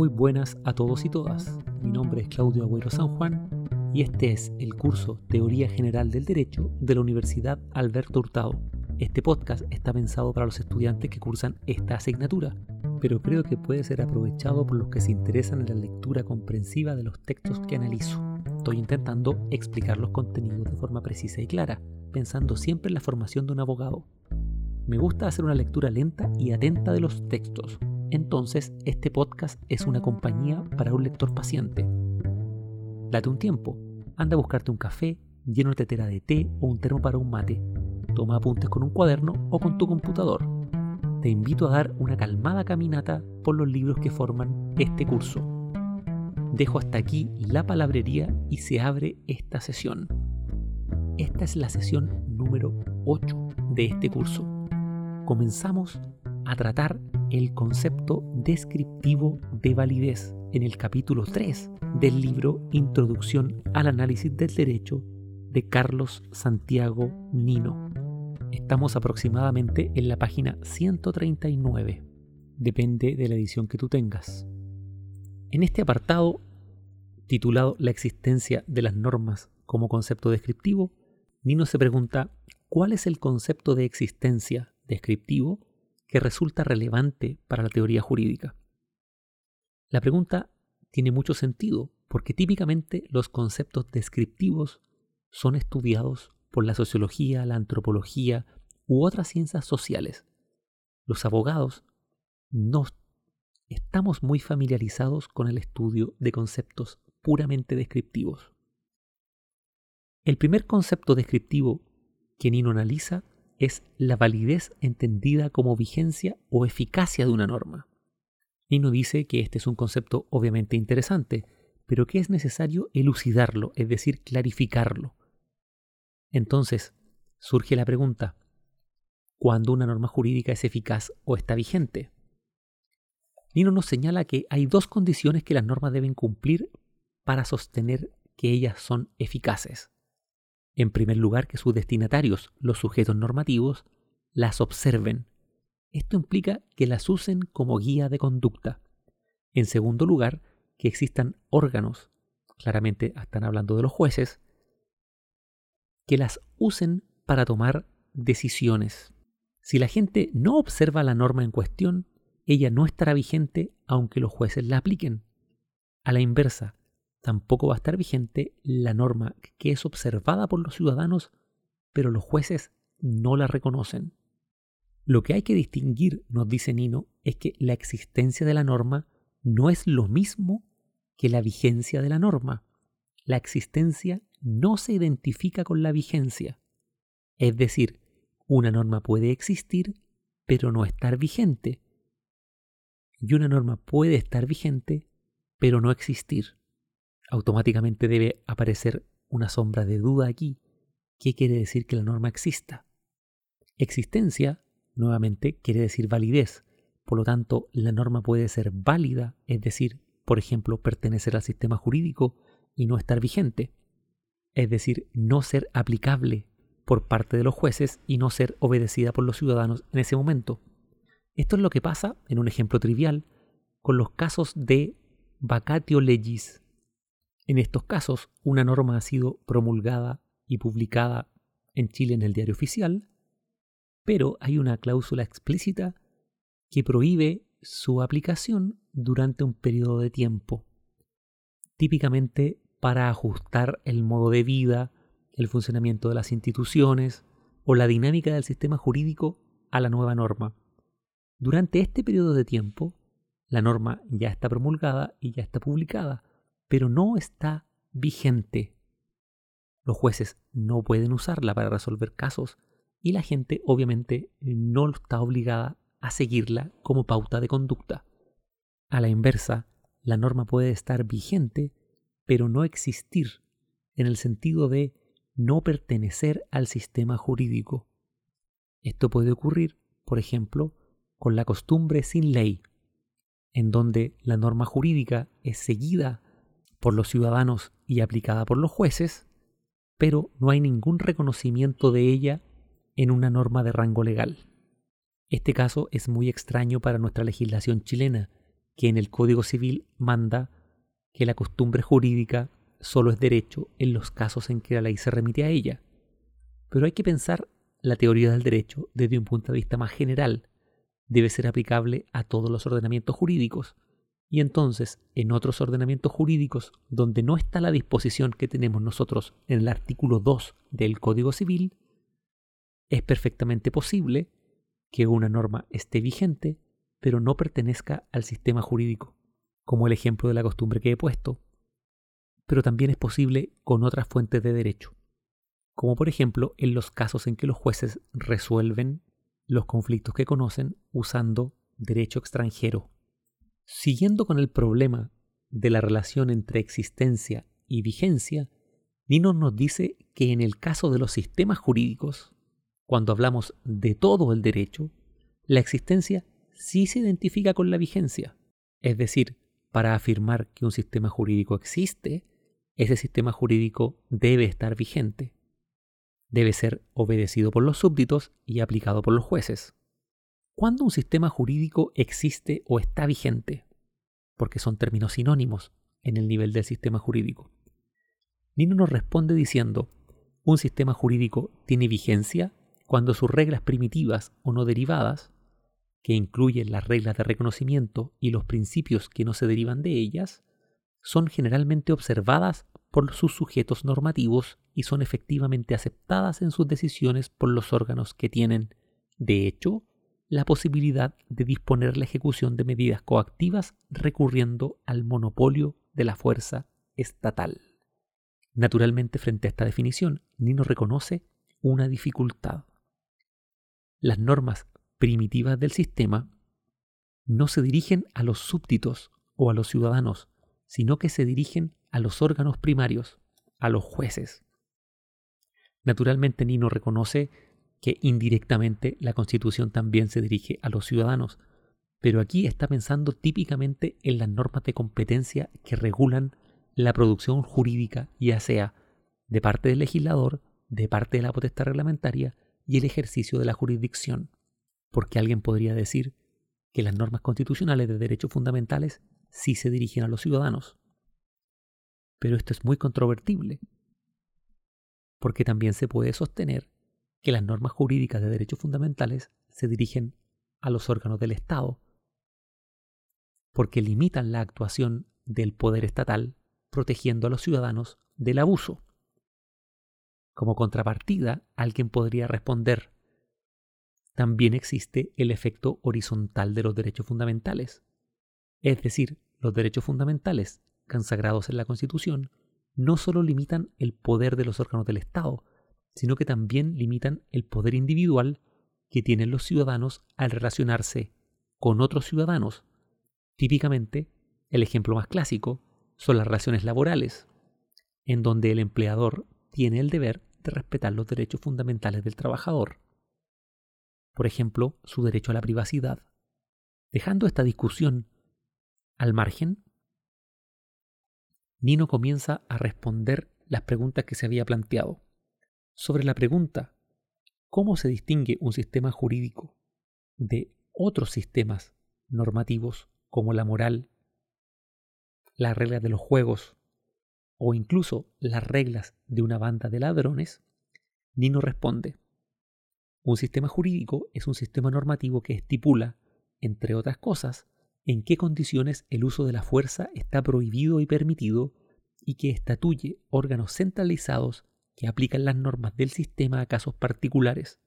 Muy buenas a todos y todas. Mi nombre es Claudio Agüero San Juan y este es el curso Teoría General del Derecho de la Universidad Alberto Hurtado. Este podcast está pensado para los estudiantes que cursan esta asignatura, pero creo que puede ser aprovechado por los que se interesan en la lectura comprensiva de los textos que analizo. Estoy intentando explicar los contenidos de forma precisa y clara, pensando siempre en la formación de un abogado. Me gusta hacer una lectura lenta y atenta de los textos, entonces este podcast es una compañía para un lector paciente. Date un tiempo, anda a buscarte un café, llena una tetera de té o un termo para un mate. Toma apuntes con un cuaderno o con tu computador. Te invito a dar una calmada caminata por los libros que forman este curso. Dejo hasta aquí la palabrería y se abre esta sesión. Esta es la sesión número 8 de este curso. Comenzamos a tratar el concepto descriptivo de validez en el capítulo 3 del libro Introducción al Análisis del Derecho de Carlos Santiago Nino. Estamos aproximadamente en la página 139. Depende de la edición que tú tengas. En este apartado, titulado La existencia de las normas como concepto descriptivo, Nino se pregunta ¿cuál es el concepto de existencia descriptivo que resulta relevante para la teoría jurídica? La pregunta tiene mucho sentido porque típicamente los conceptos descriptivos son estudiados por la sociología, la antropología u otras ciencias sociales. Los abogados no estamos muy familiarizados con el estudio de conceptos puramente descriptivos. El primer concepto descriptivo que Nino analiza es la validez entendida como vigencia o eficacia de una norma. Nino dice que este es un concepto obviamente interesante, pero que es necesario elucidarlo, es decir, clarificarlo. Entonces, surge la pregunta, ¿cuándo una norma jurídica es eficaz o está vigente? Nino nos señala que hay dos condiciones que las normas deben cumplir para sostener que ellas son eficaces. En primer lugar, que sus destinatarios, los sujetos normativos, las observen. Esto implica que las usen como guía de conducta. En segundo lugar, que existan órganos, claramente están hablando de los jueces, que las usen para tomar decisiones. Si la gente no observa la norma en cuestión, ella no estará vigente aunque los jueces la apliquen. A la inversa, tampoco va a estar vigente la norma que es observada por los ciudadanos, pero los jueces no la reconocen. Lo que hay que distinguir, nos dice Nino, es que la existencia de la norma no es lo mismo que la vigencia de la norma. La existencia no se identifica con la vigencia. Es decir, una norma puede existir pero no estar vigente. Y una norma puede estar vigente, pero no existir. Automáticamente debe aparecer una sombra de duda aquí. ¿Qué quiere decir que la norma exista? Existencia, nuevamente, quiere decir validez. Por lo tanto, la norma puede ser válida, es decir, por ejemplo, pertenecer al sistema jurídico y no estar vigente. Es decir, no ser aplicable por parte de los jueces y no ser obedecida por los ciudadanos en ese momento. Esto es lo que pasa, en un ejemplo trivial, con los casos de vacatio legis. En estos casos, una norma ha sido promulgada y publicada en Chile en el diario oficial, pero hay una cláusula explícita que prohíbe su aplicación durante un periodo de tiempo, típicamente para ajustar el modo de vida, el funcionamiento de las instituciones o la dinámica del sistema jurídico a la nueva norma. Durante este periodo de tiempo, la norma ya está promulgada y ya está publicada, pero no está vigente. Los jueces no pueden usarla para resolver casos y la gente obviamente no está obligada a seguirla como pauta de conducta. A la inversa, la norma puede estar vigente, pero no existir, en el sentido de no pertenecer al sistema jurídico. Esto puede ocurrir, por ejemplo, con la costumbre sin ley, en donde la norma jurídica es seguida por los ciudadanos y aplicada por los jueces, pero no hay ningún reconocimiento de ella en una norma de rango legal. Este caso es muy extraño para nuestra legislación chilena, que en el Código Civil manda que la costumbre jurídica solo es derecho en los casos en que la ley se remite a ella. Pero hay que pensar la teoría del derecho desde un punto de vista más general. Debe ser aplicable a todos los ordenamientos jurídicos. Y entonces, en otros ordenamientos jurídicos donde no está la disposición que tenemos nosotros en el artículo 2 del Código Civil, es perfectamente posible que una norma esté vigente, pero no pertenezca al sistema jurídico, como el ejemplo de la costumbre que he puesto, pero también es posible con otras fuentes de derecho, como por ejemplo en los casos en que los jueces resuelven los conflictos que conocen usando derecho extranjero. Siguiendo con el problema de la relación entre existencia y vigencia, Nino nos dice que en el caso de los sistemas jurídicos, cuando hablamos de todo el derecho, la existencia sí se identifica con la vigencia. Es decir, para afirmar que un sistema jurídico existe, ese sistema jurídico debe estar vigente. Debe ser obedecido por los súbditos y aplicado por los jueces. ¿Cuándo un sistema jurídico existe o está vigente? Porque son términos sinónimos en el nivel del sistema jurídico. Nino nos responde diciendo, un sistema jurídico tiene vigencia cuando sus reglas primitivas o no derivadas, que incluyen las reglas de reconocimiento y los principios que no se derivan de ellas, son generalmente observadas por sus sujetos normativos y son efectivamente aceptadas en sus decisiones por los órganos que tienen, de hecho, la posibilidad de disponer la ejecución de medidas coactivas recurriendo al monopolio de la fuerza estatal. Naturalmente, frente a esta definición, Nino reconoce una dificultad las normas primitivas del sistema no se dirigen a los súbditos o a los ciudadanos, sino que se dirigen a los órganos primarios, a los jueces. Naturalmente Nino reconoce que indirectamente la Constitución también se dirige a los ciudadanos, pero aquí está pensando típicamente en las normas de competencia que regulan la producción jurídica, ya sea de parte del legislador, de parte de la potestad reglamentaria y el ejercicio de la jurisdicción, porque alguien podría decir que las normas constitucionales de derechos fundamentales sí se dirigen a los ciudadanos. Pero esto es muy controvertible, porque también se puede sostener que las normas jurídicas de derechos fundamentales se dirigen a los órganos del Estado, porque limitan la actuación del poder estatal protegiendo a los ciudadanos del abuso. Como contrapartida, alguien podría responder, también existe el efecto horizontal de los derechos fundamentales. Es decir, los derechos fundamentales, consagrados en la Constitución, no solo limitan el poder de los órganos del Estado, sino que también limitan el poder individual que tienen los ciudadanos al relacionarse con otros ciudadanos. Típicamente, el ejemplo más clásico son las relaciones laborales, en donde el empleador tiene el deber de respetar los derechos fundamentales del trabajador. Por ejemplo, su derecho a la privacidad. Dejando esta discusión al margen, Nino comienza a responder las preguntas que se había planteado. Sobre la pregunta, ¿cómo se distingue un sistema jurídico de otros sistemas normativos como la moral, las reglas de los juegos o incluso las reglas de una banda de ladrones? Nino responde, un sistema jurídico es un sistema normativo que estipula, entre otras cosas, en qué condiciones el uso de la fuerza está prohibido y permitido y que estatuye órganos centralizados que aplican las normas del sistema a casos particulares,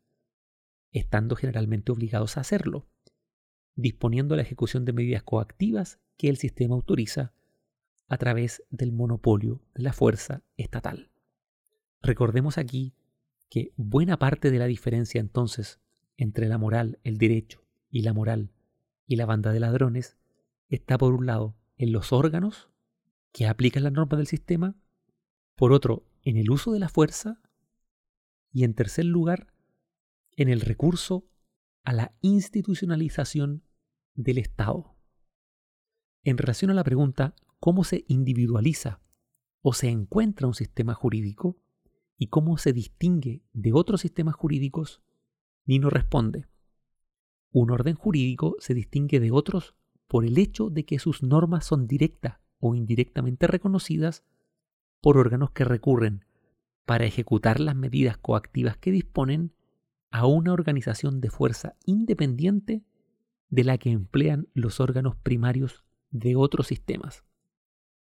estando generalmente obligados a hacerlo, disponiendo la ejecución de medidas coactivas que el sistema autoriza a través del monopolio de la fuerza estatal. Recordemos aquí que buena parte de la diferencia entonces entre la moral, el derecho y la moral y la banda de ladrones está por un lado en los órganos que aplican las normas del sistema, por otro en el uso de la fuerza y en tercer lugar en el recurso a la institucionalización del Estado. En relación a la pregunta cómo se individualiza o se encuentra un sistema jurídico y cómo se distingue de otros sistemas jurídicos, Nino responde, un orden jurídico se distingue de otros por el hecho de que sus normas son directa o indirectamente reconocidas por órganos que recurren para ejecutar las medidas coactivas que disponen a una organización de fuerza independiente de la que emplean los órganos primarios de otros sistemas.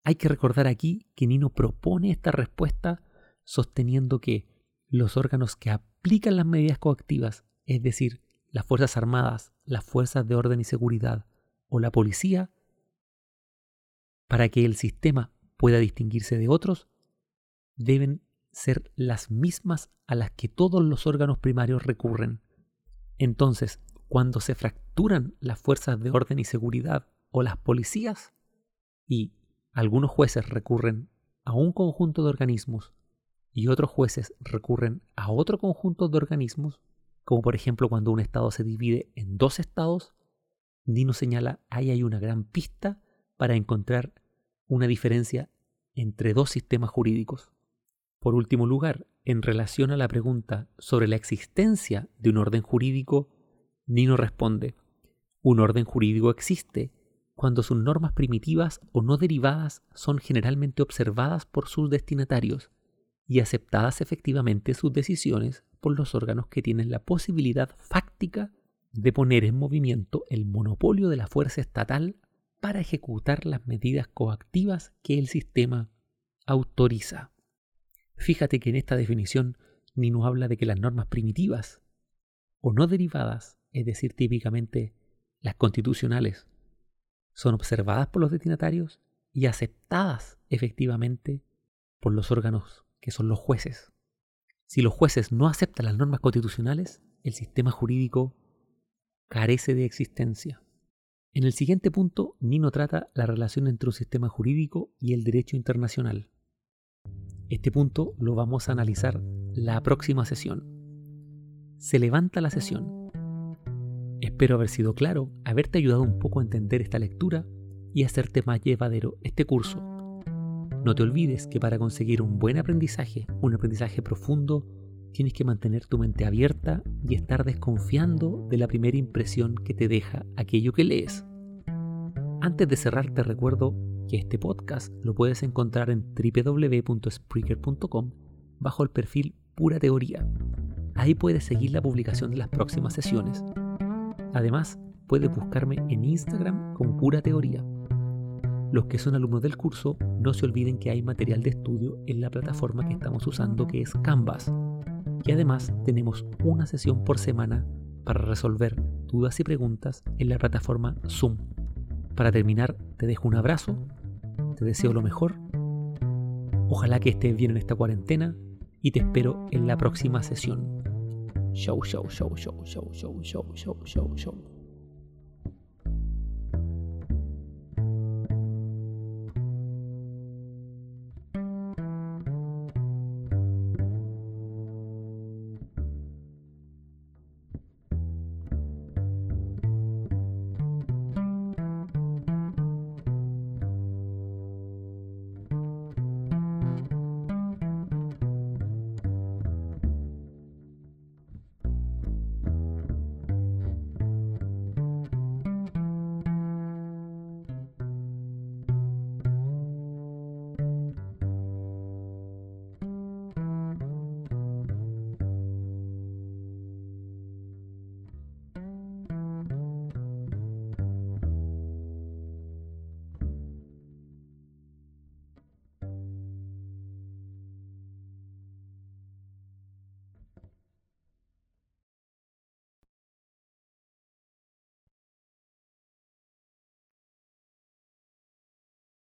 Hay que recordar aquí que Nino propone esta respuesta sosteniendo que los órganos que aplican las medidas coactivas, es decir, las Fuerzas Armadas, las Fuerzas de Orden y Seguridad o la Policía, para que el sistema pueda distinguirse de otros, deben ser las mismas a las que todos los órganos primarios recurren. Entonces, cuando se fracturan las fuerzas de orden y seguridad o las policías, y algunos jueces recurren a un conjunto de organismos y otros jueces recurren a otro conjunto de organismos, como por ejemplo cuando un estado se divide en dos estados, Nino señala ahí hay una gran pista para encontrar una diferencia entre dos sistemas jurídicos. Por último lugar, en relación a la pregunta sobre la existencia de un orden jurídico, Nino responde, un orden jurídico existe cuando sus normas primitivas o no derivadas son generalmente observadas por sus destinatarios y aceptadas efectivamente sus decisiones por los órganos que tienen la posibilidad fáctica de poner en movimiento el monopolio de la fuerza estatal para ejecutar las medidas coactivas que el sistema autoriza. Fíjate que en esta definición Nino habla de que las normas primitivas o no derivadas, es decir, típicamente las constitucionales, son observadas por los destinatarios y aceptadas efectivamente por los órganos que son los jueces. Si los jueces no aceptan las normas constitucionales, el sistema jurídico carece de existencia. En el siguiente punto, Nino trata la relación entre un sistema jurídico y el derecho internacional. Este punto lo vamos a analizar la próxima sesión. Se levanta la sesión. Espero haber sido claro, haberte ayudado un poco a entender esta lectura y hacerte más llevadero este curso no te olvides que para conseguir un buen aprendizaje, un aprendizaje profundo, tienes que mantener tu mente abierta y estar desconfiando de la primera impresión que te deja aquello que lees. Antes de cerrar te recuerdo que este podcast lo puedes encontrar en www.spreaker.com bajo el perfil Pura Teoría. Ahí puedes seguir la publicación de las próximas sesiones. Además, puedes buscarme en Instagram como Pura Teoría. Los que son alumnos del curso, no se olviden que hay material de estudio en la plataforma que estamos usando que es Canvas. Y además tenemos una sesión por semana para resolver dudas y preguntas en la plataforma Zoom. Para terminar, te dejo un abrazo, te deseo lo mejor, ojalá que estés bien en esta cuarentena y te espero en la próxima sesión. Show, show, show, show, show, show, show, show, show,